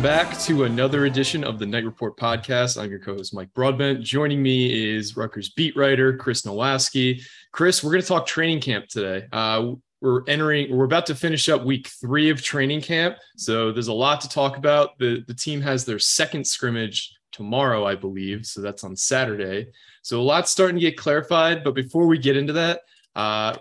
Welcome back to another edition of the Knight Report podcast. I'm your co-host Mike Broadbent. Joining me is Rutgers beat writer Chris Nalwasky. Chris, we're going to talk training camp today. Uh, we're entering, we're about to finish up week three of training camp, so there's a lot to talk about. the The team has their second scrimmage tomorrow, I believe, so that's on Saturday. So a lot's starting to get clarified. But before we get into that, uh,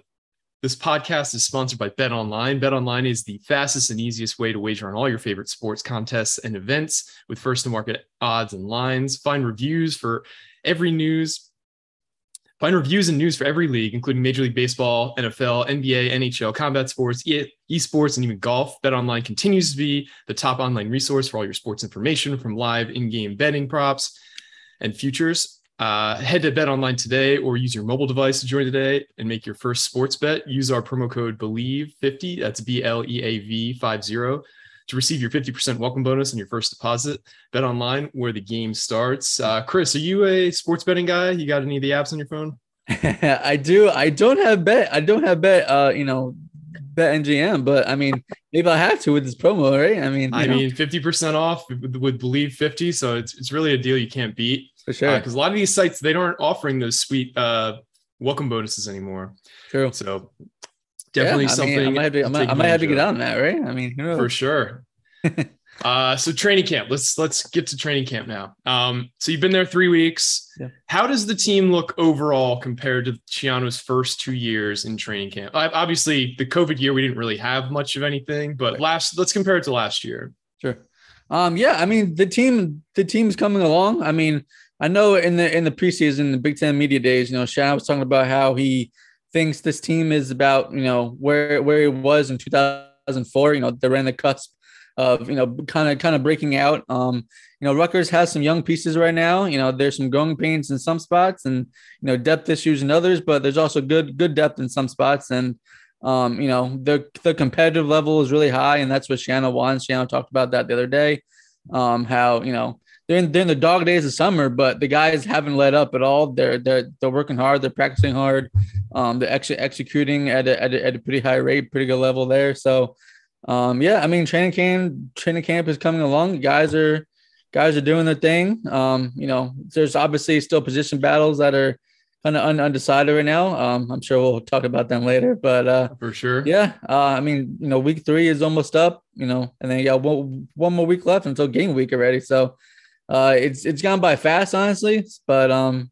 this podcast is sponsored by Bet Online. Bet Online is the fastest and easiest way to wager on all your favorite sports contests and events with first to market odds and lines. Find reviews for every news. Find reviews and news for every league, including Major League Baseball, NFL, NBA, NHL, combat sports, esports, and even golf. Bet Online continues to be the top online resource for all your sports information from live in game betting props and futures. Uh, head to Bet Online today or use your mobile device to join today and make your first sports bet. Use our promo code BLEAV50, that's B L E A V 50, to receive your 50% welcome bonus on your first deposit. Bet Online, where the game starts. Uh, Chris, are you a sports betting guy? You got any of the apps on your phone? I do. I don't have bet. I don't have bet. Uh, you know, BetMGM. But I mean, maybe I have to with this promo, right? I mean, I know. mean, 50% off with, with Bleav 50. So it's, it's really a deal you can't beat. for sure. Because a lot of these sites, they aren't offering those sweet uh, welcome bonuses anymore. True. So definitely Yeah, I something. mean, I might have to, I might, I might have to get on that, right? I mean, who knows? for sure. uh, so training camp. Let's let's get to training camp now. Um, so you've been there three weeks. Yeah. How does the team look overall compared to Schiano's first two years in training camp? I, obviously, the COVID year we didn't really have much of anything, but Right. last let's compare it to last year. Sure. Um, yeah, I mean the team the team's coming along. I mean, I know in the in the preseason, the Big Ten media days, you know, Schiano was talking about how he thinks this team is about, you know, where where he was in 2004. You know, they're in the cusp of, you know, kind of kind of breaking out. Um, you know, Rutgers has some young pieces right now. You know, there's some growing pains in some spots and you know, depth issues in others, but there's also good good depth in some spots. And um, you know, the the competitive level is really high, and that's what Schiano wants. Schiano talked about that the other day. Um, how you know they're in, they're in the dog days of summer, but the guys haven't let up at all. They're they're they're working hard. They're practicing hard. Um, they're actually executing at a, at a, at a pretty high rate, pretty good level there. So, um, yeah, I mean, training camp training camp is coming along. Guys are guys are doing their thing. Um, you know, there's obviously still position battles that are kind of un- undecided right now. Um, I'm sure we'll talk about them later, but uh, For sure. yeah, uh, I mean, you know, week three is almost up, you know, and then you got one, one more week left until game week already. So uh, it's it's gone by fast, honestly. But um,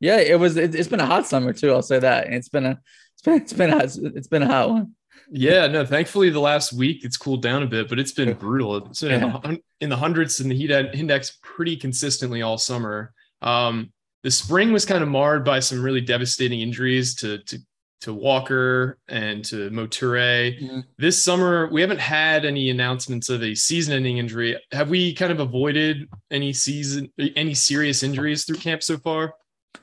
yeah, it was. It, it's been a hot summer too. I'll say that. It's been a it's been it's been a, it's been a hot one. Yeah, no. Thankfully, the last week it's cooled down a bit, but it's been brutal. It's been in, the, in the hundreds in the heat index pretty consistently all summer. Um, the spring was kind of marred by some really devastating injuries to to to Walker and to Mo Toure. Mhm. This summer, we haven't had any announcements of a season-ending injury. Have we kind of avoided any season any serious injuries through camp so far?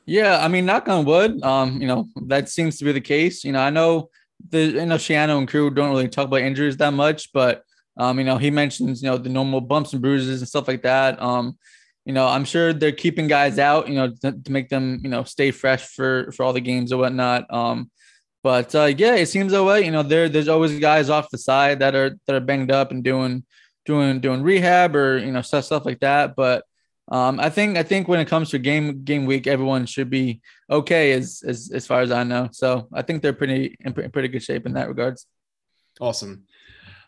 Yeah, I mean, knock on wood. Um, you know, that seems to be the case. You know, I know the you know Schiano and crew don't really talk about injuries that much, but um, you know, he mentions, you know, the normal bumps and bruises and stuff like that. Um, you know, I'm sure they're keeping guys out, you know, to, to make them, you know, stay fresh for for all the games or whatnot. Um, but uh, yeah, it seems that way. You know, there there's always guys off the side that are that are banged up and doing doing doing rehab or you know stuff stuff like that. But um, I think I think when it comes to game game week, everyone should be okay as as as far as I know. So I think they're pretty in pretty good shape in that regards. Awesome.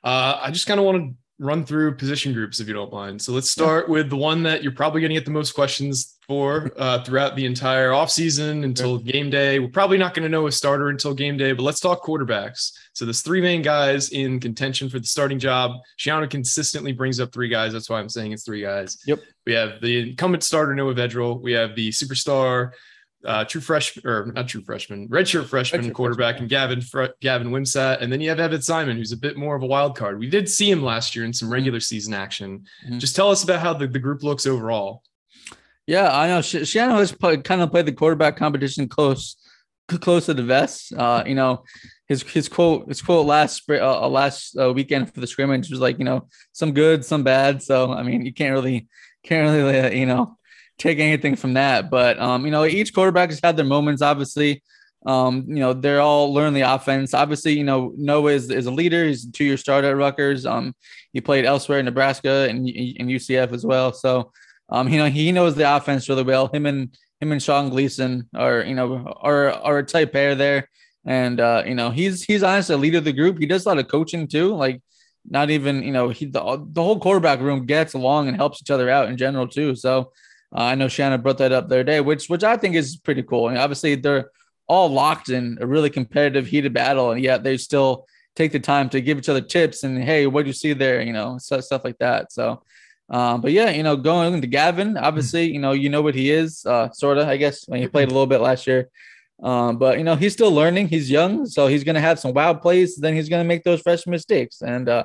Uh, I just kind of want to run through position groups if you don't mind. So let's start with the one that you're probably going to get the most questions for uh, throughout the entire offseason until game day. We're probably not going to know a starter until game day, but let's talk quarterbacks. So there's three main guys in contention for the starting job. Schiano consistently brings up three guys. That's why I'm saying it's three guys. Yep. We have the incumbent starter Noah Vedral. We have the superstar uh, true freshman or not true freshman, redshirt freshman redshirt quarterback, freshman. and Gavin Fre- Gavin Wimsatt, and then you have Evan Simon, who's a bit more of a wild card. We did see him last year in some regular season action. Mm-hmm. Just tell us about how the, the group looks overall. Yeah, I know. Sh- Schiano has kind of played the quarterback competition close, close to the vest. Uh, you know, his his quote his quote last uh, last uh, weekend for the scrimmage was like, you know, some good, some bad. So I mean, you can't really can't really uh, you know take anything from that. But um, you know, each quarterback has had their moments. Obviously, um, you know, they're all learning the offense. Obviously, you know, Noah is, is a leader. He's two-year starter at Rutgers. Um, he played elsewhere in Nebraska and, and UCF as well. So, um, you know, he knows the offense really well. Him and him and Sean Gleeson are, you know, are are a tight pair there. And uh, you know, he's he's honestly a leader of the group. He does a lot of coaching too. Like not even, you know, he the, the whole quarterback room gets along and helps each other out in general too. So uh, I know Schiano brought that up the other day, which which I think is pretty cool. And obviously, they're all locked in a really competitive, heated battle, and yet they still take the time to give each other tips and hey, what do you see there? You know, stuff, stuff like that. So, um, but yeah, you know, going to Gavin, obviously, you know, you know what he is, uh, sort of, I guess, when he played a little bit last year. Um, but you know, he's still learning. He's young, so he's going to have some wild plays. Then he's going to make those fresh mistakes. And uh,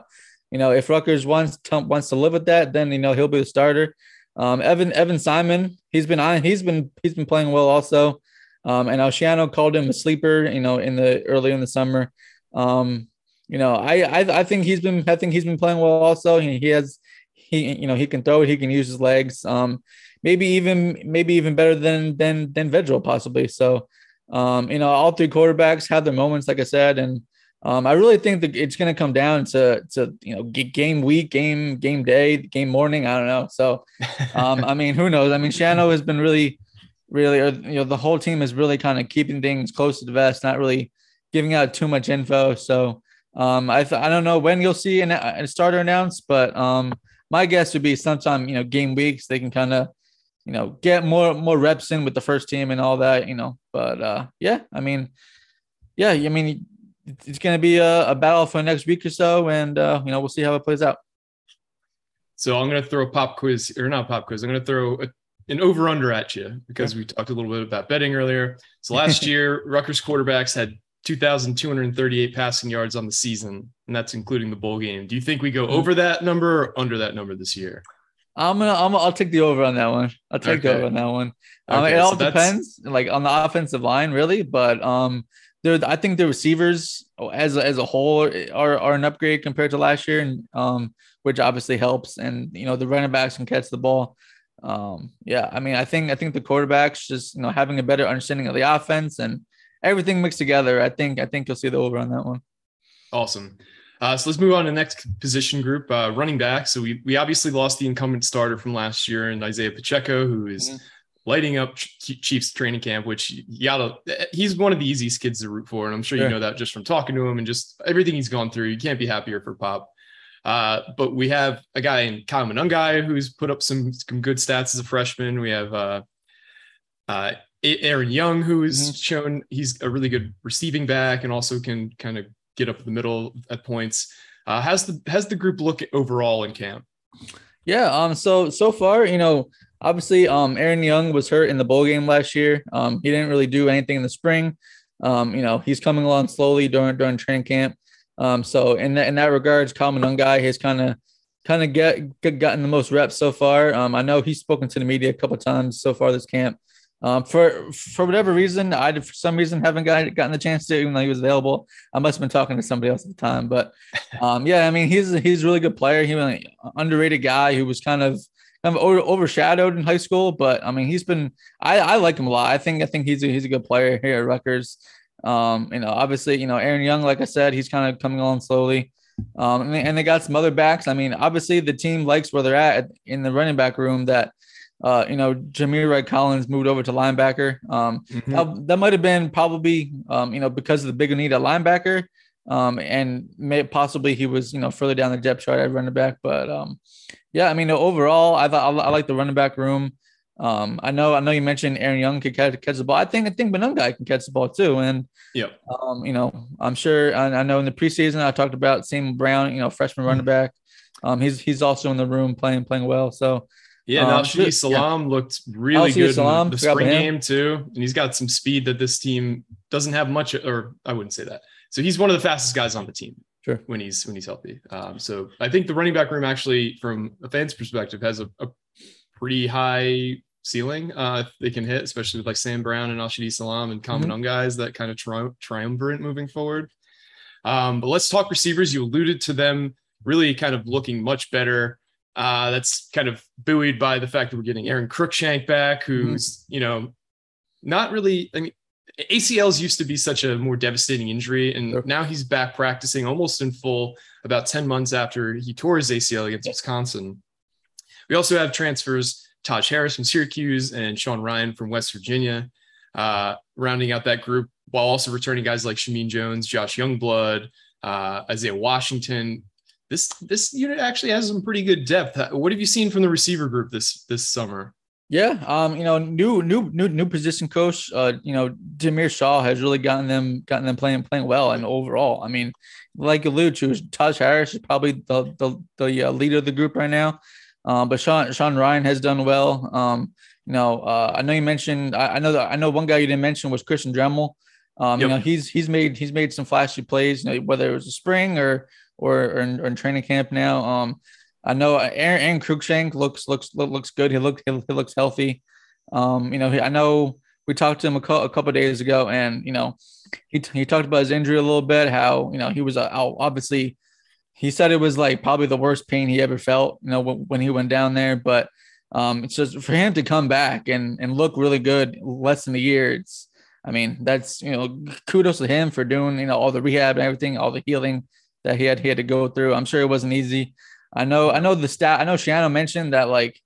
you know, if Rutgers wants to, wants to live with that, then you know he'll be the starter. Um, Evan Evan Simon, he's been on. He's been he's been playing well also. Um, and Alciano called him a sleeper, you know, in the early in the summer. Um, you know, I, I I think he's been I think he's been playing well also. He, he has he you know he can throw it, he can use his legs. Um, maybe even maybe even better than than than Vedral possibly. So, um, you know, all three quarterbacks have their moments, like I said, and um, I really think that it's going to come down to to you know game week, game game day, game morning. I don't know. So, um, I mean, who knows? I mean, Schiano has been really, really, or, you know, the whole team is really kind of keeping things close to the vest, not really giving out too much info. So, um, I th- I don't know when you'll see an, a starter announced, but um, my guess would be sometime you know game weeks they can kind of you know get more more reps in with the first team and all that. You know, but uh, yeah, I mean, yeah, I mean it's going to be a, a, battle for next week or so, and uh, you know we'll see how it plays out. So I'm going to throw a pop quiz, or not pop quiz. I'm going to throw a, an over under at you because we talked a little bit about betting earlier. So last year, Rutgers quarterbacks had 2,238 passing yards on the season, and that's including the bowl game. Do you think we go over that number or under that number this year? I'm gonna, I'm, I'll take the over on that one. I'll take okay. the over on that one. Um, okay, it all so depends, like on the offensive line, really. But um, there, I think the receivers as a, as a whole are, are an upgrade compared to last year, and um, which obviously helps. And you know, the running backs can catch the ball. Um, yeah, I mean, I think I think the quarterbacks just you know having a better understanding of the offense and everything mixed together. I think I think you'll see the over on that one. Awesome. Uh, so let's move on to the next position group, uh, running back. So we we obviously lost the incumbent starter from last year, and Isaiah Pacheco, who is, mm-hmm lighting up Chiefs training camp, which you gotta, he's one of the easiest kids to root for. And I'm sure you know that just from talking to him and just everything he's gone through. You can't be happier for Pop. Uh, but we have a guy in Kyle Monangai who's put up some, some good stats as a freshman. We have uh, uh, Aaron Young, who has mm-hmm. shown he's a really good receiving back and also can kind of get up the middle at points. Uh, how's the how's the group look overall in camp? Yeah, um, so so far, you know, obviously, um, Aaron Young was hurt in the bowl game last year. Um, he didn't really do anything in the spring. Um, you know, he's coming along slowly during during training camp. Um, so in that in that regards, Kyle Monangai has kind of kind of get, gotten the most reps so far. Um, I know he's spoken to the media a couple times so far this camp. Um, for for whatever reason, I for some reason haven't got, gotten the chance to, even though he was available. I must have been talking to somebody else at the time, but um, yeah, I mean he's he's a really good player. He was an underrated guy who was kind of kind of over, overshadowed in high school, but I mean, he's been, I, I like him a lot. I think, I think he's a, he's a good player here at Rutgers. Um, you know, obviously, you know, Aaron Young, like I said, he's kind of coming along slowly. Um, and they, and they got some other backs. I mean, obviously the team likes where they're at in the running back room that, uh, you know, Jamir Red Collins moved over to linebacker. Um, mm-hmm. that, that might have been probably, um, you know, because of the bigger need at linebacker. Um, and may possibly he was, you know, further down the depth chart at running back. But um, yeah, I mean, overall, I thought I, I like the running back room. Um, I know, I know you mentioned Aaron Young could catch, catch the ball. I think, I think guy can catch the ball too. And yeah, um, you know, I'm sure. I, I, know in the preseason I talked about Sam Brown, you know, freshman running back. Um, he's he's also in the room playing playing well. So yeah, um, Al Salaam yeah. looked really good Salaam, in the, spring game too, and he's got some speed that this team doesn't have much. Or I wouldn't say that. So he's one of the fastest guys on the team. Sure. When he's when he's healthy. Um, so I think the running back room actually, from a fan's perspective, has a, a pretty high ceiling uh, they can hit, especially with like Sam Brown and Al Salaam and Common mm-hmm. guys that kind of tri- triumvirate moving forward. Um, but let's talk receivers. You alluded to them really kind of looking much better. Uh, that's kind of buoyed by the fact that we're getting Aaron Cruikshank back, who's, mm-hmm. you know, not really, I mean, ACLs used to be such a more devastating injury, and sure. now he's back practicing almost in full about 10 months after he tore his ACL against Wisconsin. We also have transfers Taj Harris from Syracuse and Sean Ryan from West Virginia, uh, rounding out that group while also returning guys like Shameen Jones, Josh Youngblood, uh, Isaiah Washington. This this unit actually has some pretty good depth. What have you seen from the receiver group this this summer? Yeah, um, you know, new new new new position coach. Uh, you know, Damiere Shaw has really gotten them gotten them playing playing well, and overall, I mean, like you alluded to, Taj Harris is probably the the, the uh, leader of the group right now. Um, but Sean Sean Ryan has done well. Um, you know, uh, I know you mentioned. I, I know that I know one guy you didn't mention was Christian Dremel. Um, yep. you know, he's he's made he's made some flashy plays. You know, whether it was a spring or or, or, in, or in training camp now. Um, I know Aaron, Aaron Cruikshank looks looks looks good. He look he, he looks healthy. Um, you know, he, I know we talked to him a, co- a couple days ago, and you know, he he talked about his injury a little bit. How you know he was uh, obviously he said it was like probably the worst pain he ever felt. You know, when, when he went down there, but um, it's just for him to come back and and look really good less than a year. It's I mean, that's you know, kudos to him for doing you know all the rehab and everything, all the healing that he had he had to go through. I'm sure it wasn't easy. I know, I know the stat. I know Schiano mentioned that, like,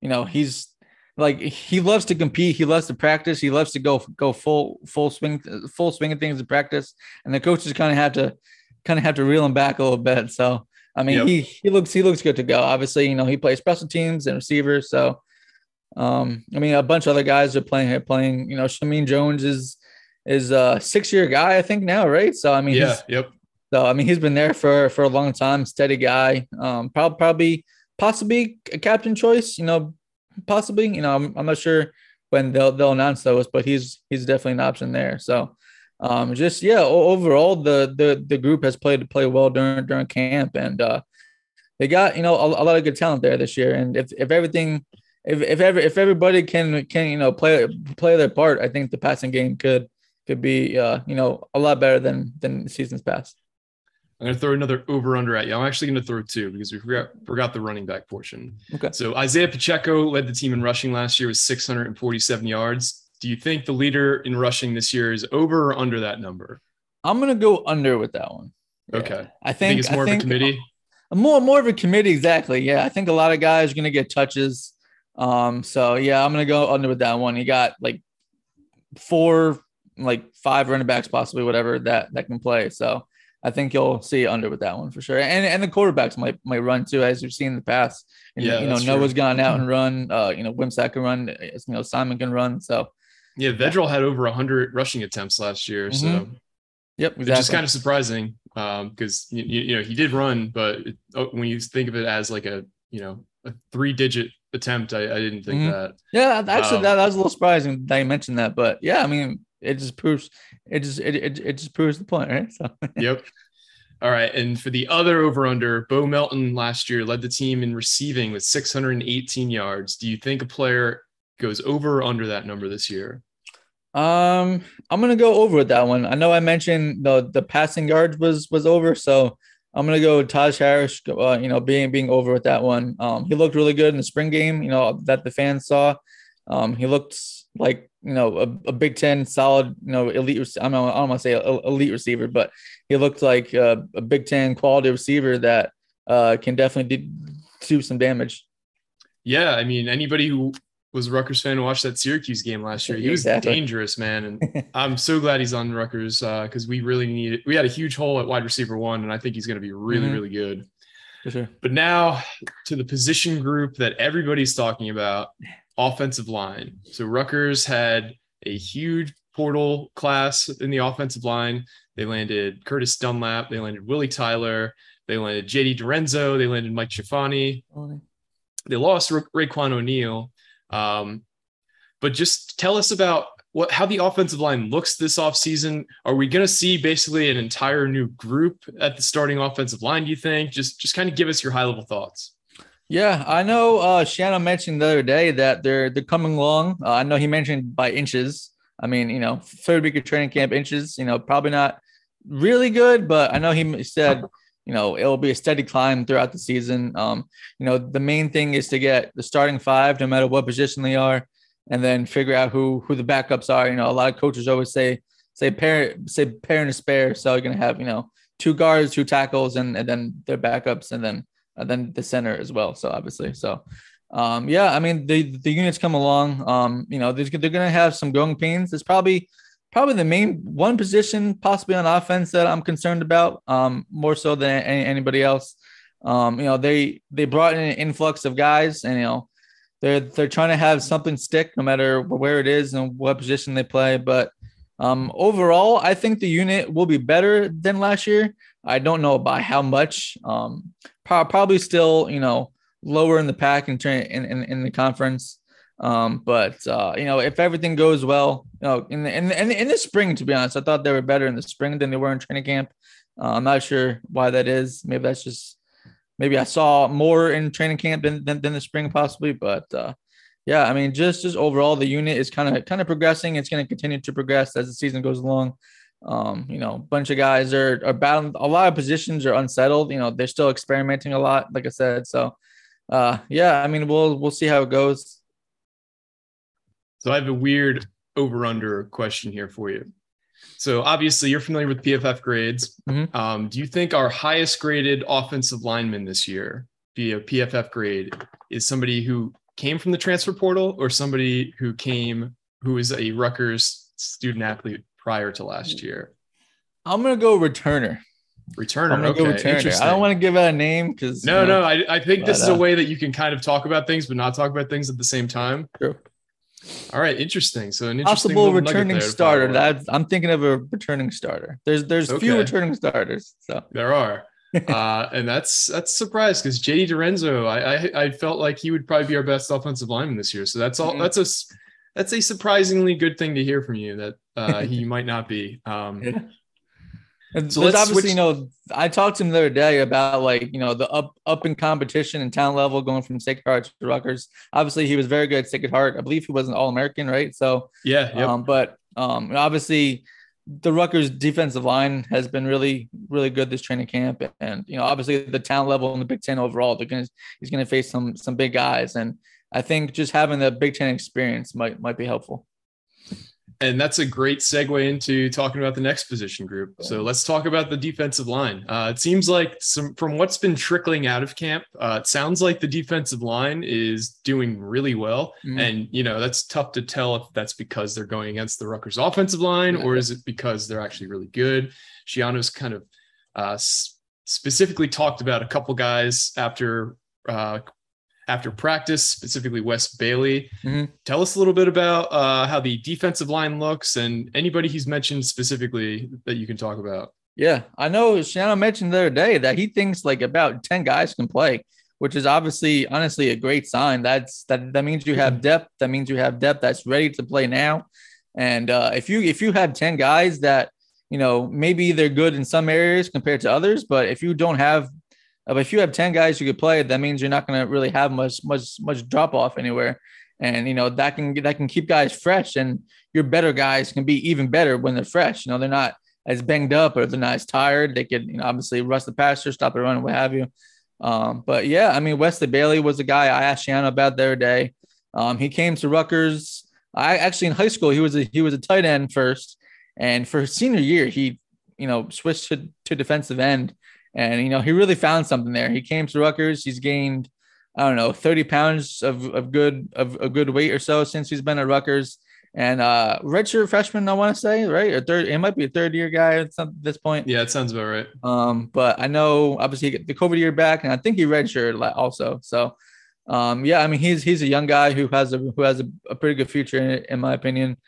you know, he's like he loves to compete. He loves to practice. He loves to go go full full swing full swing of things in practice. And the coaches kind of have to kind of have to reel him back a little bit. So I mean, yep. he he looks he looks good to go. Obviously, you know, he plays special teams and receivers. So um, I mean, a bunch of other guys are playing here playing. You know, Shameen Jones is is a six year guy, I think now, right? So I mean, yeah, yep. So I mean, he's been there for for a long time, steady guy. Um, probably probably possibly a captain choice. You know, possibly. You know, I'm, I'm not sure when they'll they'll announce those, but he's he's definitely an option there. So, um, just yeah, overall the the the group has played play well during during camp, and uh, they got you know a, a lot of good talent there this year. And if if everything if if every if everybody can can you know play play their part, I think the passing game could could be uh, you know a lot better than than seasons past. I'm going to throw another over under at you. I'm actually going to throw two because we forgot forgot the running back portion. Okay. So Isaiah Pacheco led the team in rushing last year with 647 yards. Do you think the leader in rushing this year is over or under that number? I'm going to go under with that one. Yeah. Okay. I think, think it's more of a committee. More more of a committee, exactly. Yeah, I think a lot of guys are going to get touches. Um, so yeah, I'm going to go under with that one. He got like four, like five running backs, possibly whatever that that can play. So I think you'll see under with that one for sure. And and the quarterbacks might might run too, as we've seen in the past. And, yeah, you know, Noah's true. gone out and run. Uh, you know, Wimsatt can run. You know, Simon can run. So yeah, Vedral had over hundred rushing attempts last year. Mm-hmm. So yep, exactly. which is kind of surprising because um, you, you, know he did run, but it, oh, when you think of it as like a you know a three digit attempt, I, I didn't think mm-hmm. that. Yeah, actually, um, that, that was a little surprising that you mentioned that, but yeah, I mean, it just proves it just it, it, it just proves the point, right? So yep. All right. And for the other over under, Bo Melton last year led the team in receiving with 618 yards. Do you think a player goes over or under that number this year? Um, I'm gonna go over with that one. I know I mentioned the the passing yards was was over, so I'm gonna go Taj Harris. Uh, you know, being being over with that one. Um, he looked really good in the spring game. You know that the fans saw. Um, he looked like you know a, a Big Ten solid, you know, elite. I don't, I don't want to say elite receiver, but he looked like a, a Big Ten quality receiver that uh, can definitely do, some damage. Yeah, I mean, anybody who was a Rutgers fan and watched that Syracuse game last year. He was Exactly. dangerous, man, and I'm so glad he's on Rutgers because we really needed. We had a huge hole at wide receiver one, and I think he's going to be really, Mhm. really good. For sure. But now to the position group that everybody's talking about offensive line. So Rutgers had a huge portal class in the offensive line. They landed Curtis Dunlap, they landed Willie Tyler, they landed JD DiRenzo, they landed Mike Schifani. They lost Ra- Raiqwon O'Neal. Um, but just tell us about what how the offensive line looks this offseason. Are we going to see basically an entire new group at the starting offensive line, do you think? Just just kind of give us your high level thoughts. Yeah, I know. Uh, Schiano mentioned the other day that they're they're coming along. Uh, I know he mentioned by inches. I mean, you know, third week of training camp inches. You know, probably not really good, but I know he said, you know, it will be a steady climb throughout the season. Um, you know, the main thing is to get the starting five, no matter what position they are, and then figure out who who the backups are. You know, a lot of coaches always say say pair say pair and a spare. So you're gonna have you know two guards, two tackles, and and then their backups, and then and then the center as well. So obviously, so um, yeah, I mean the the units come along. Um, you know, they're, they're gonna have some growing pains. It's probably probably the main one position possibly on offense that I'm concerned about, um, more so than any, anybody else. Um, you know, they they brought in an influx of guys, and you know, they're they're trying to have something stick no matter where it is and what position they play. But um, overall, I think the unit will be better than last year. I don't know by how much. Um, pro- probably still, you know, lower in the pack in in, in, in the conference. Um, but uh, you know, if everything goes well, you know, in the, in the, in the in the spring, to be honest, I thought they were better in the spring than they were in training camp. Uh, I'm not sure why that is. Maybe that's just maybe I saw more in training camp than than, than the spring possibly. But uh, yeah, I mean, just just overall, the unit is kind of kind of progressing. It's going to continue to progress as the season goes along. Um, you know, a bunch of guys are are battling. A lot of positions are unsettled. You know, they're still experimenting a lot, like I said. So, uh, yeah, I mean, we'll we'll see how it goes. So I have a weird over under question here for you. So obviously you're familiar with PFF grades. Mhm. Um, do you think our highest graded offensive lineman this year via PFF grade is somebody who came from the transfer portal or somebody who came who is a Rutgers student athlete prior to last year? I'm gonna go returner. Returner. I'm gonna okay. go returner. I don't want to give out a name because no, no, I, I think this But, is a uh, way that you can kind of talk about things, but not talk about things at the same time. True. All right, interesting. So an interesting possible returning starter. That I'm thinking of a returning starter. There's there's few returning starters. So There are. Uh, and that's that's a surprise because JD DiRenzo, I, I I felt like he would probably be our best offensive lineman this year. So that's all. Mhm. That's a that's a surprisingly good thing to hear from you that uh, he might not be. Um, Yeah. And So there's obviously, switch- you know, I talked to him the other day about like, you know, the up up in competition and talent level going from Sacred Heart to Rutgers. Obviously, he was very good at Sacred Heart. I believe he was an All American, right? So, Yeah. Yep. um, but um, obviously, the Rutgers defensive line has been really, really good this training camp, and you know, obviously, the talent level in the Big Ten overall, they're gonna he's gonna face some some big guys, and I think just having the Big Ten experience might might be helpful. And that's a great segue into talking about the next position group. So let's talk about the defensive line. Uh, it seems like some from what's been trickling out of camp, uh, it sounds like the defensive line is doing really well. Mhm. And you know that's tough to tell if that's because they're going against the Rutgers offensive line or is it because they're actually really good. Schiano's kind of uh, specifically talked about a couple guys after uh, after practice, specifically Wes Bailey. Mhm. Tell us a little bit about uh, how the defensive line looks and anybody he's mentioned specifically that you can talk about. Yeah, I know Schiano mentioned the other day that he thinks like about 10 guys can play, which is obviously honestly a great sign. That's that that means you have depth. That means you have depth that's ready to play now. And uh, if you if you have 10 guys that you know maybe they're good in some areas compared to others, but if you don't have uh, if you have 10 guys who could play, that means you're not going to really have much much much drop off anywhere. And you know that can that can keep guys fresh, and your better guys can be even better when they're fresh. You know they're not as banged up or they're not as tired. They could, you know, obviously rush the passer, stop the run, what have you. Um, but yeah, I mean, Wesley Bailey was a guy I asked Schiano about the other day. Um, he came to Rutgers. I actually in high school he was a he was a tight end first, and for his senior year he, you know, switched to, to defensive end, and you know he really found something there. He came to Rutgers. He's gained I don't know, 30 pounds of, of good of a good weight or so since he's been at Rutgers. And uh redshirt freshman, I want to say, right? Or third, it might be a third year guy at some, this point. Yeah, it sounds about right. Um, but I know obviously he the COVID year back, and I think he redshirted also. So um, yeah, I mean he's he's a young guy who has a who has a, a pretty good future in, in my opinion.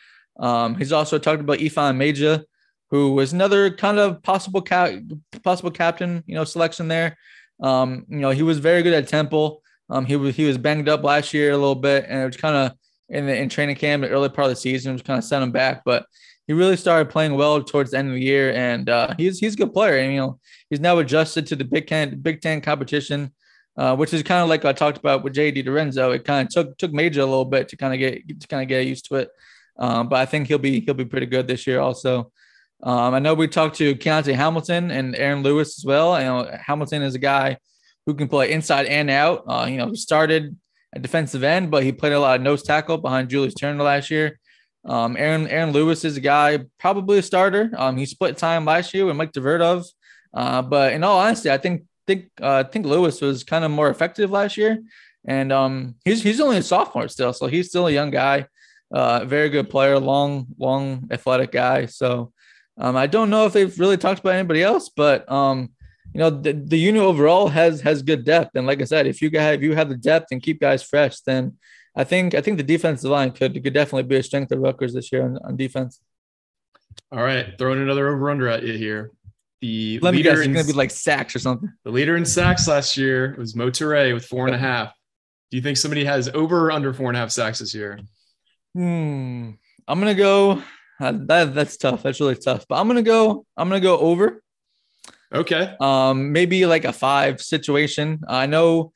Um, he's also talked about Ifeanyi Maijeh, who was another kind of possible possible captain, you know, selection there. Um, you know, he was very good at Temple. Um, he was he was banged up last year a little bit, and it was kind of in the in training camp, the early part of the season, was kind of sent him back. But he really started playing well towards the end of the year, and uh, he's he's a good player. And you know, he's now adjusted to the Big Ten Big Ten competition, uh, which is kind of like I talked about with JD DiRenzo. It kind of took took Maijeh a little bit to kind of get to kind of get used to it. Um, but I think he'll be he'll be pretty good this year also. Um, I know we talked to Kyonte Hamilton and Aaron Lewis as well. You know, Hamilton is a guy who can play inside and out. Uh, you know, he started at defensive end, but he played a lot of nose tackle behind Julius Turner last year. Um, Aaron Aaron Lewis is a guy probably a starter. Um, he split time last year with Mike Tverdov. Uh, but in all honesty, I think think uh, think Lewis was kind of more effective last year, and um, he's he's only a sophomore still, so he's still a young guy. Uh, very good player, long long athletic guy. So um, I don't know if they've really talked about anybody else, but um, you know the, the unit overall has has good depth. And like i said if you have if you have the depth and keep guys fresh then i think i think the defensive line could could definitely be a strength of Rutgers this year on, on defense. All right. Throwing another over under at you here. The let me guess it's gonna be like sacks or something. The leader in sacks last year was Mo Toure with four and a half. Do you think somebody has over or under four and a half sacks this year? Hmm. I'm gonna go that, that's tough that's really tough but i'm gonna go i'm gonna go over Okay. Um, maybe like a five situation. I know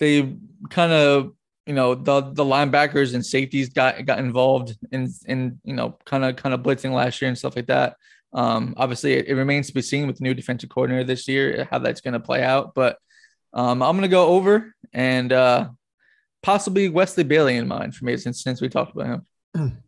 they kind of, you know, the the linebackers and safeties got got involved in in you know kind of kind of blitzing last year and stuff like that. Um, obviously, it, it, remains to be seen with the new defensive coordinator this year how that's going to play out. But um, I'm going to go over and uh, possibly Wesley Bailey in mind for me since since we talked about him.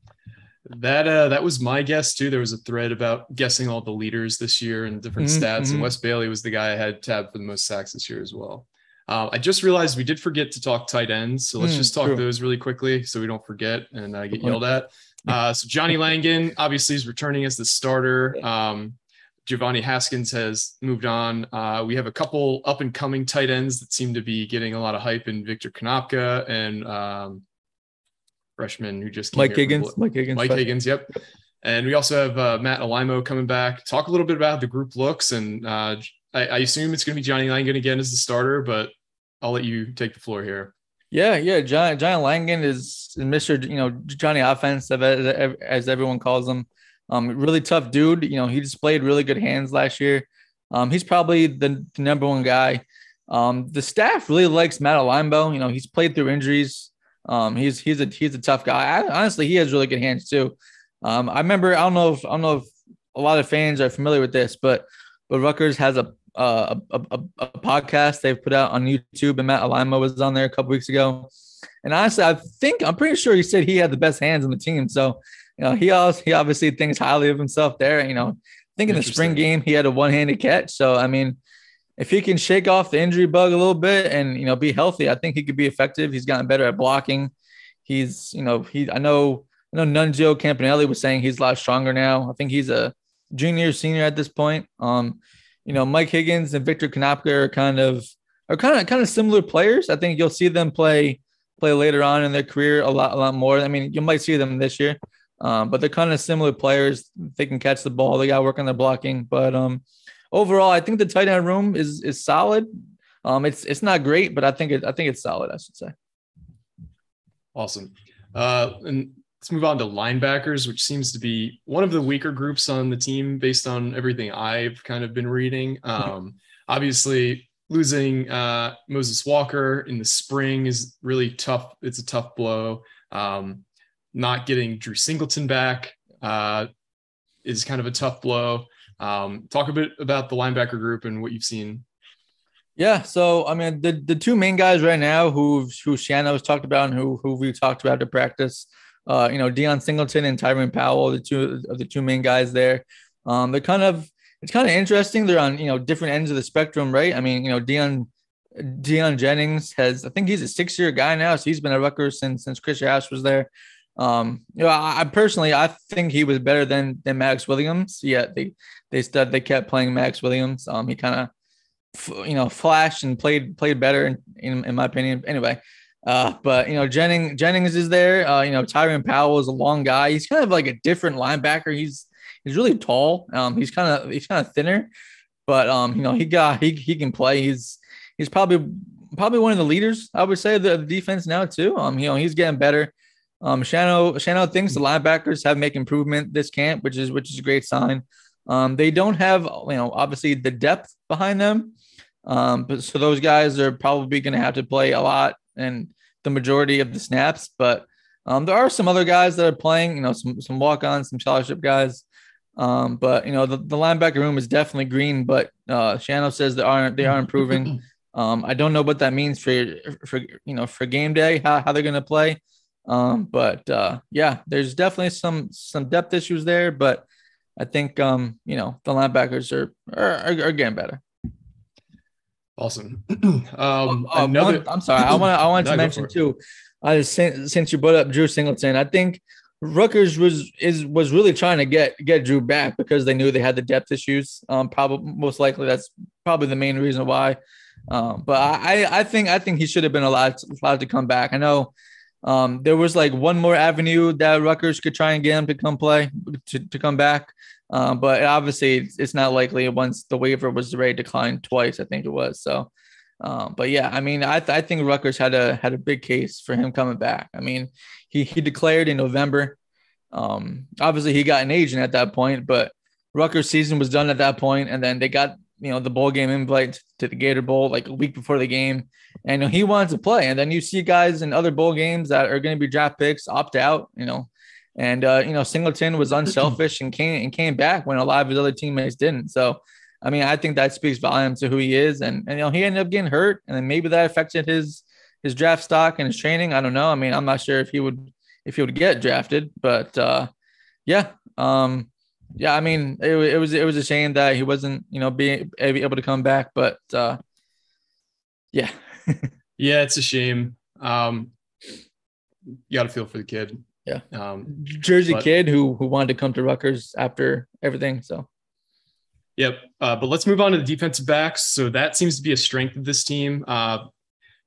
That uh, that was my guess too. There was a thread about guessing all the leaders this year and different mm-hmm. stats, and mm-hmm. Wes Bailey was the guy I had tabbed for the most sacks this year as well. Uh, I just realized we did forget to talk tight ends, so let's mm, just talk true. those really quickly so we don't forget and uh, get yelled at. Uh, so Johnny Langan obviously is returning as the starter. Um, Jovani Haskins has moved on. Uh, we have a couple up and coming tight ends that seem to be getting a lot of hype in Victor Konopka and um, freshman who just Mike Higgins. Mike Higgins. Mike Higgins. Yep. And we also have uh, Matt Alaimo coming back. Talk a little bit about how the group looks, and uh, I, I, assume it's going to be Johnny Langan again as the starter, but I'll let you take the floor here. Yeah, yeah. Johnny, Johnny Langan is Mr. You know Johnny Offense, as everyone calls him. Um, really tough dude. You know he displayed really good hands last year. Um, he's probably the, the number one guy. Um, the staff really likes Matt Alaimo. You know he's played through injuries. Um, he's he's a he's a tough guy. I, honestly, he has really good hands too. Um, I remember I don't know if I don't know if a lot of fans are familiar with this, but but Rutgers has a a, a, a podcast they've put out on YouTube, and Matt Alaimo was on there a couple weeks ago. And honestly, I think I'm pretty sure he said he had the best hands on the team. So you know, he also he obviously thinks highly of himself there. You know, I think in the spring game he had a one handed catch. So I mean, if he can shake off the injury bug a little bit and you know be healthy, I think he could be effective. He's gotten better at blocking. He's you know he I know I know Nunzio Campanile was saying he's a lot stronger now. I think he's a junior senior at this point. Um, you know Mike Higgins and Victor Konopka are kind of are kind of kind of similar players. I think you'll see them play play later on in their career a lot a lot more. I mean you might see them this year. Um, but they're kind of similar players. They can catch the ball. They got work on their blocking. But um, overall, I think the tight end room is is solid. Um, it's it's not great, but I think it I think it's solid. I should say. Awesome. Uh, and let's move on to linebackers, which seems to be one of the weaker groups on the team based on everything I've kind of been reading. Um, obviously, losing uh, Moses Walker in the spring is really tough. It's a tough blow. Um, not getting Drew Singleton back uh, is kind of a tough blow. Um, talk a bit about the linebacker group and what you've seen. Yeah, so I mean the the two main guys right now who who Schiano has talked about and who who we talked about to practice, uh, you know, Deon Singleton and Tyreem Powell, the two of the two main guys there. Um, they're kind of it's kind of interesting. They're on you know different ends of the spectrum, right? I mean, you know, Deon Deion Jennings has, I think he's a six year guy now. So he's been a Rutgers since since Chris House was there. Um, you know, I, I, personally I think he was better than than Max Williams. Yeah, they they stud they kept playing Max Williams. Um, he kind of you know flashed and played played better in, in, in my opinion. Anyway, uh, but you know Jennings Jennings is there. Uh, you know Tyreem Powell is a long guy. He's kind of like a different linebacker. He's he's really tall. Um, he's kind of he's kind of thinner, but um, you know he got he he can play. He's he's probably probably one of the leaders. I would say the, the defense now too. Um, you know he's getting better. Um, Schiano Schiano thinks the linebackers have make improvement this camp, which is which is a great sign. Um, they don't have you know obviously the depth behind them, um, but so those guys are probably going to have to play a lot and the majority of the snaps. But um, there are some other guys that are playing, you know, some some walk ons, some scholarship guys. Um, but you know the, the linebacker room is definitely green, but uh, Schiano says they aren't they are improving. Um, I don't know what that means for for you know for game day how, how they're going to play. Um, but uh, yeah, there's definitely some some depth issues there, but I think um, you know the linebackers are are, are getting better. Awesome. um, uh, another... one, I'm sorry, I want I wanted to mention too. Uh, since, since you brought up Drew Singleton, I think Rutgers was is was really trying to get get Drew back because they knew they had the depth issues. Um, probably most likely that's probably the main reason why. Um, but I I think I think he should have been allowed allowed to come back. I know um, there was like one more avenue that Rutgers could try and get him to come play to, to come back. Um, but obviously it's, it's, not likely once the waiver was already declined twice, I think it was. So, um, but yeah, I mean, I, th- I think Rutgers had a had a big case for him coming back. I mean, he he declared in November. Um, obviously he got an agent at that point, but Rutgers season was done at that point, and then they got you know the bowl game invite to the Gator Bowl like a week before the game, and he wanted to play. And then you see guys in other bowl games that are going to be draft picks opt out, you know. And uh, you know Singleton was unselfish and came and came back when a lot of his other teammates didn't. So, I mean, I think that speaks volumes to who he is. And, and you know he ended up getting hurt, and then maybe that affected his his draft stock and his training. I don't know. I mean, I'm not sure if he would if he would get drafted, but uh, yeah. Um, yeah, I mean, it, it was it was a shame that he wasn't, you know, being able to come back, but uh, yeah, yeah, it's a shame. Um, you got to feel for the kid. Yeah, um, Jersey but, kid who who wanted to come to Rutgers after everything. So, yep. Uh, but let's move on to the defensive backs. So that seems to be a strength of this team. Uh,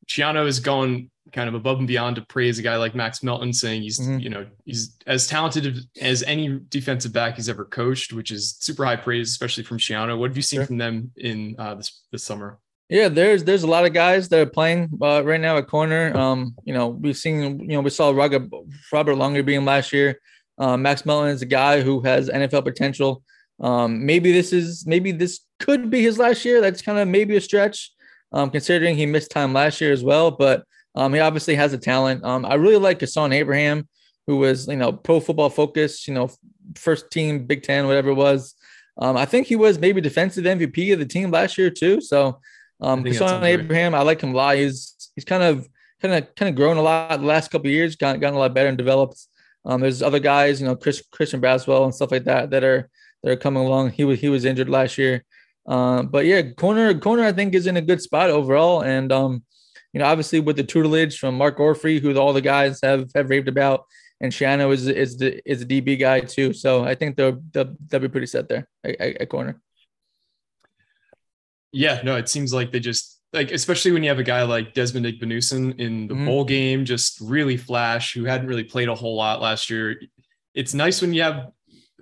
Schiano is going kind of above and beyond to praise a guy like Max Melton, saying he's mm-hmm. you know he's as talented as any defensive back he's ever coached, which is super high praise, especially from Schiano. What have you seen sure. from them in uh, this this summer? Yeah, there's there's a lot of guys that are playing uh, right now at corner. Um, you know, we've seen you know we saw Robert Robert being last year. Uh, Max Melton is a guy who has NFL potential. Um, maybe this is maybe this could be his last year. That's kind of maybe a stretch, um, considering he missed time last year as well. But um, he obviously has a talent. Um, I really like Kessawn Abraham, who was, you know, pro football focused, you know, first team Big Ten, whatever it was. Um, I think he was maybe defensive MVP of the team last year too. So um, Kessawn Abraham, I like him a lot. He's he's kind of kind of kind of grown a lot the last couple years, gotten, gotten a lot better and developed. Um, there's other guys, you know, Chris Christian Braswell and stuff like that that are that are coming along. He was he was injured last year. Um, but yeah, corner corner I think is in a good spot overall, and um, you know, obviously with the tutelage from Mark Orfrey, who all the guys have have raved about, and Schiano is is the is a DB guy too. So I think they'll they'll, they'll be pretty set there at, at, corner. Yeah, no, it seems like they just like especially when you have a guy like Desmond Igbinosun in the mm-hmm. bowl game, just really flash, who hadn't really played a whole lot last year. It's nice when you have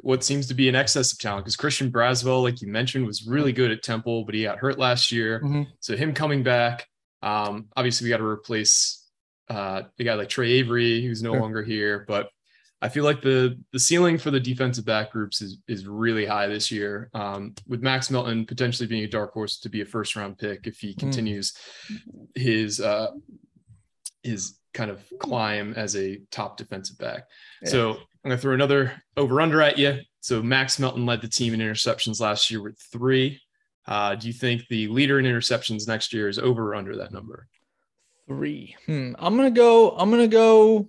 what seems to be an excess of talent because Christian Braswell, like you mentioned, was really good at Temple, but he got hurt last year. Mm-hmm. So him coming back um, obviously, we got to replace uh, a guy like Tre Avery, who's no sure. longer here. But I feel like the the ceiling for the defensive back groups is is really high this year. Um, with Max Melton potentially being a dark horse to be a first round pick if he mm. continues mm. his uh, his kind of climb as a top defensive back. Yeah. So I'm gonna throw another over under at you. So Max Melton led the team in interceptions last year with three. Uh, do you think the leader in interceptions next year is over or under that number? Three. Hmm. I'm gonna go. I'm gonna go.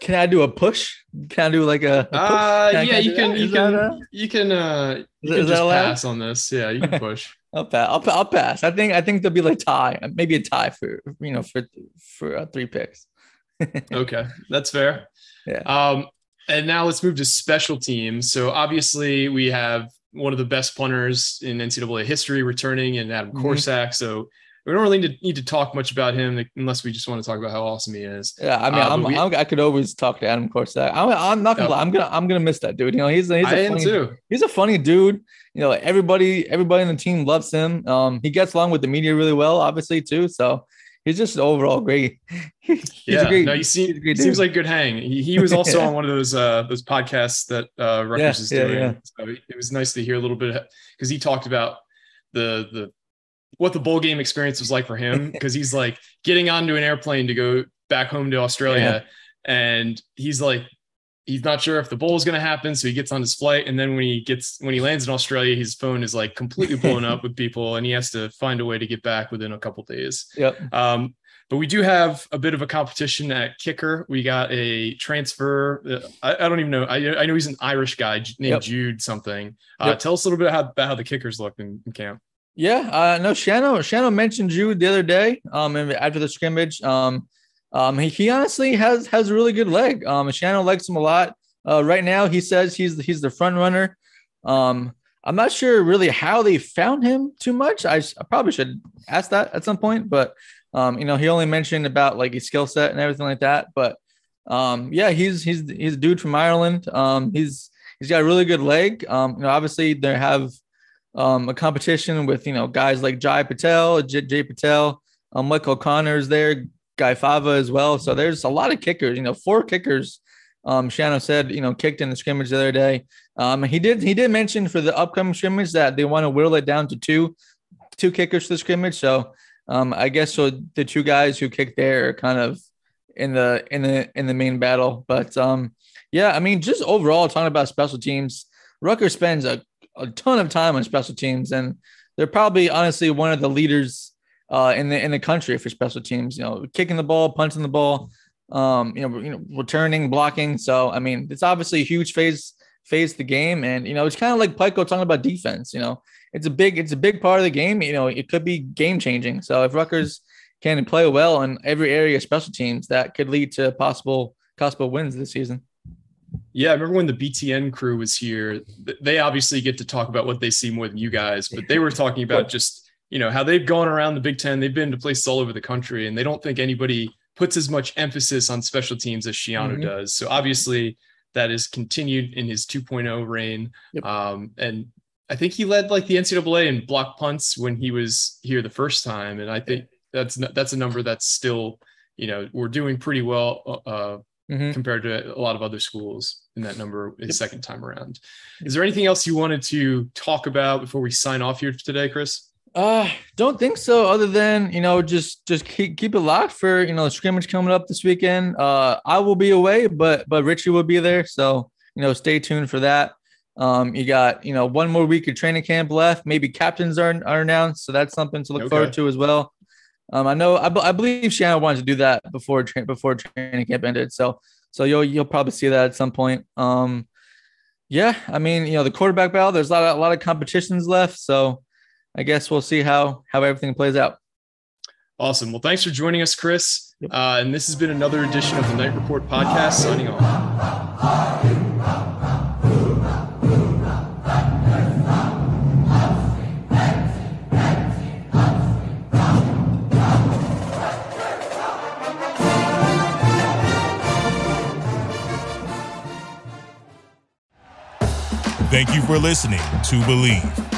Can I do a push? Can I do like a? a uh, yeah, you can, you can, you can. Uh, you can. just pass on this. Yeah, you can push. I'll pass. I'll, I'll, pass. I think I think there'll be like a tie, maybe a tie for you know for for uh, three picks. okay, that's fair. Yeah. Um, and now let's move to special teams. So obviously we have one of the best punters in NCAA history returning, and Adam mm-hmm. Korsak. So we don't really need to, need to, talk much about him unless we just want to talk about how awesome he is. Yeah, I mean, uh, I'm, we, I'm, i could always talk to Adam Korsak. I'm, I'm not gonna, lie, I'm gonna, I'm gonna miss that dude. You know, he's, he's a funny, he's a funny dude. You know, everybody, everybody in the team loves him. Um, he gets along with the media really well, obviously too. So he's just an overall great. he's yeah, great, no, he, seem, he seems like good hang. He, he was also on one of those uh, those podcasts that uh, Rutgers yeah, is doing. Yeah, so it was nice to hear a little bit because he talked about the the what the bowl game experience was like for him because he's like getting onto an airplane to go back home to Australia, yeah. and he's like he's not sure if the bowl is going to happen so he gets on his flight and then when he gets when he lands in australia his phone is like completely blown up with people and he has to find a way to get back within a couple days yep um, but we do have a bit of a competition at kicker. We got a transfer. Uh, I, I don't even know. I, I, know he's an Irish guy named yep. Jude something. Uh, yep. Tell us a little bit how, about how the kickers look in, in camp. Yeah, uh, no, Schiano Schiano mentioned Jude the other day. Um, after the scrimmage, um, um, he, he honestly has has a really good leg. Um, Schiano likes him a lot. Uh, right now, he says he's he's the front runner. Um, I'm not sure really how they found him too much. I, I probably should ask that at some point, but um, you know, he only mentioned about like his skill set and everything like that. But um, yeah, he's he's he's a dude from Ireland. Um, he's he's got a really good leg. Um, you know, obviously they have um, a competition with you know guys like Jai Patel, Jay Patel, um, Mike O'Connor's there, Guy Fava as well. So there's a lot of kickers. You know, four kickers. Um, Schiano said, you know, kicked in the scrimmage the other day. Um, he did he did mention for the upcoming scrimmage that they want to whittle it down to two, two kickers for the scrimmage. So um, I guess so the two guys who kicked there are kind of in the in the in the main battle. But um, yeah, I mean, just overall talking about special teams, Rutgers spends a, a ton of time on special teams, and they're probably honestly one of the leaders uh, in the in the country for special teams. You know, kicking the ball, punching the ball, um, you know, you know, returning, blocking. So I mean, it's obviously a huge phase phase the game, and you know, it's kind of like Pico talking about defense. You know, it's a big it's a big part of the game. You know, it could be game changing. So if Rutgers can play well in every area of special teams, that could lead to possible possible wins this season. Yeah, I remember when the BTN crew was here. They obviously get to talk about what they see more than you guys, but they were talking about just you know how they've gone around the Big Ten. They've been to places all over the country, and they don't think anybody puts as much emphasis on special teams as Schiano mm-hmm. does. So obviously that is continued in his 2.0 reign. Yep. Um, and I think he led like the NCAA in block punts when he was here the first time, and I think that's that's a number that's still you know we're doing pretty well uh, uh mm-hmm. compared to a lot of other schools in that number his yep. second time around. Is there anything else you wanted to talk about before we sign off here today, Chris? Uh, don't think so. Other than you know, just just keep keep it locked for you know the scrimmage coming up this weekend. Uh, I will be away, but but Richie will be there, so you know, stay tuned for that. Um, you got you know one more week of training camp left. Maybe captains are are announced, so that's something to look okay. forward to as well. Um, I know I, I believe Schiano wanted to do that before tra- before training camp ended, so so you'll you'll probably see that at some point. Um, yeah, I mean you know the quarterback battle. There's a lot of, a lot of competitions left, so I guess we'll see how how everything plays out. Awesome. Well, thanks for joining us, Chris. Yep. Uh, and this has been another edition of the Knight Report podcast. Signing off. Thank you for listening to Bleav.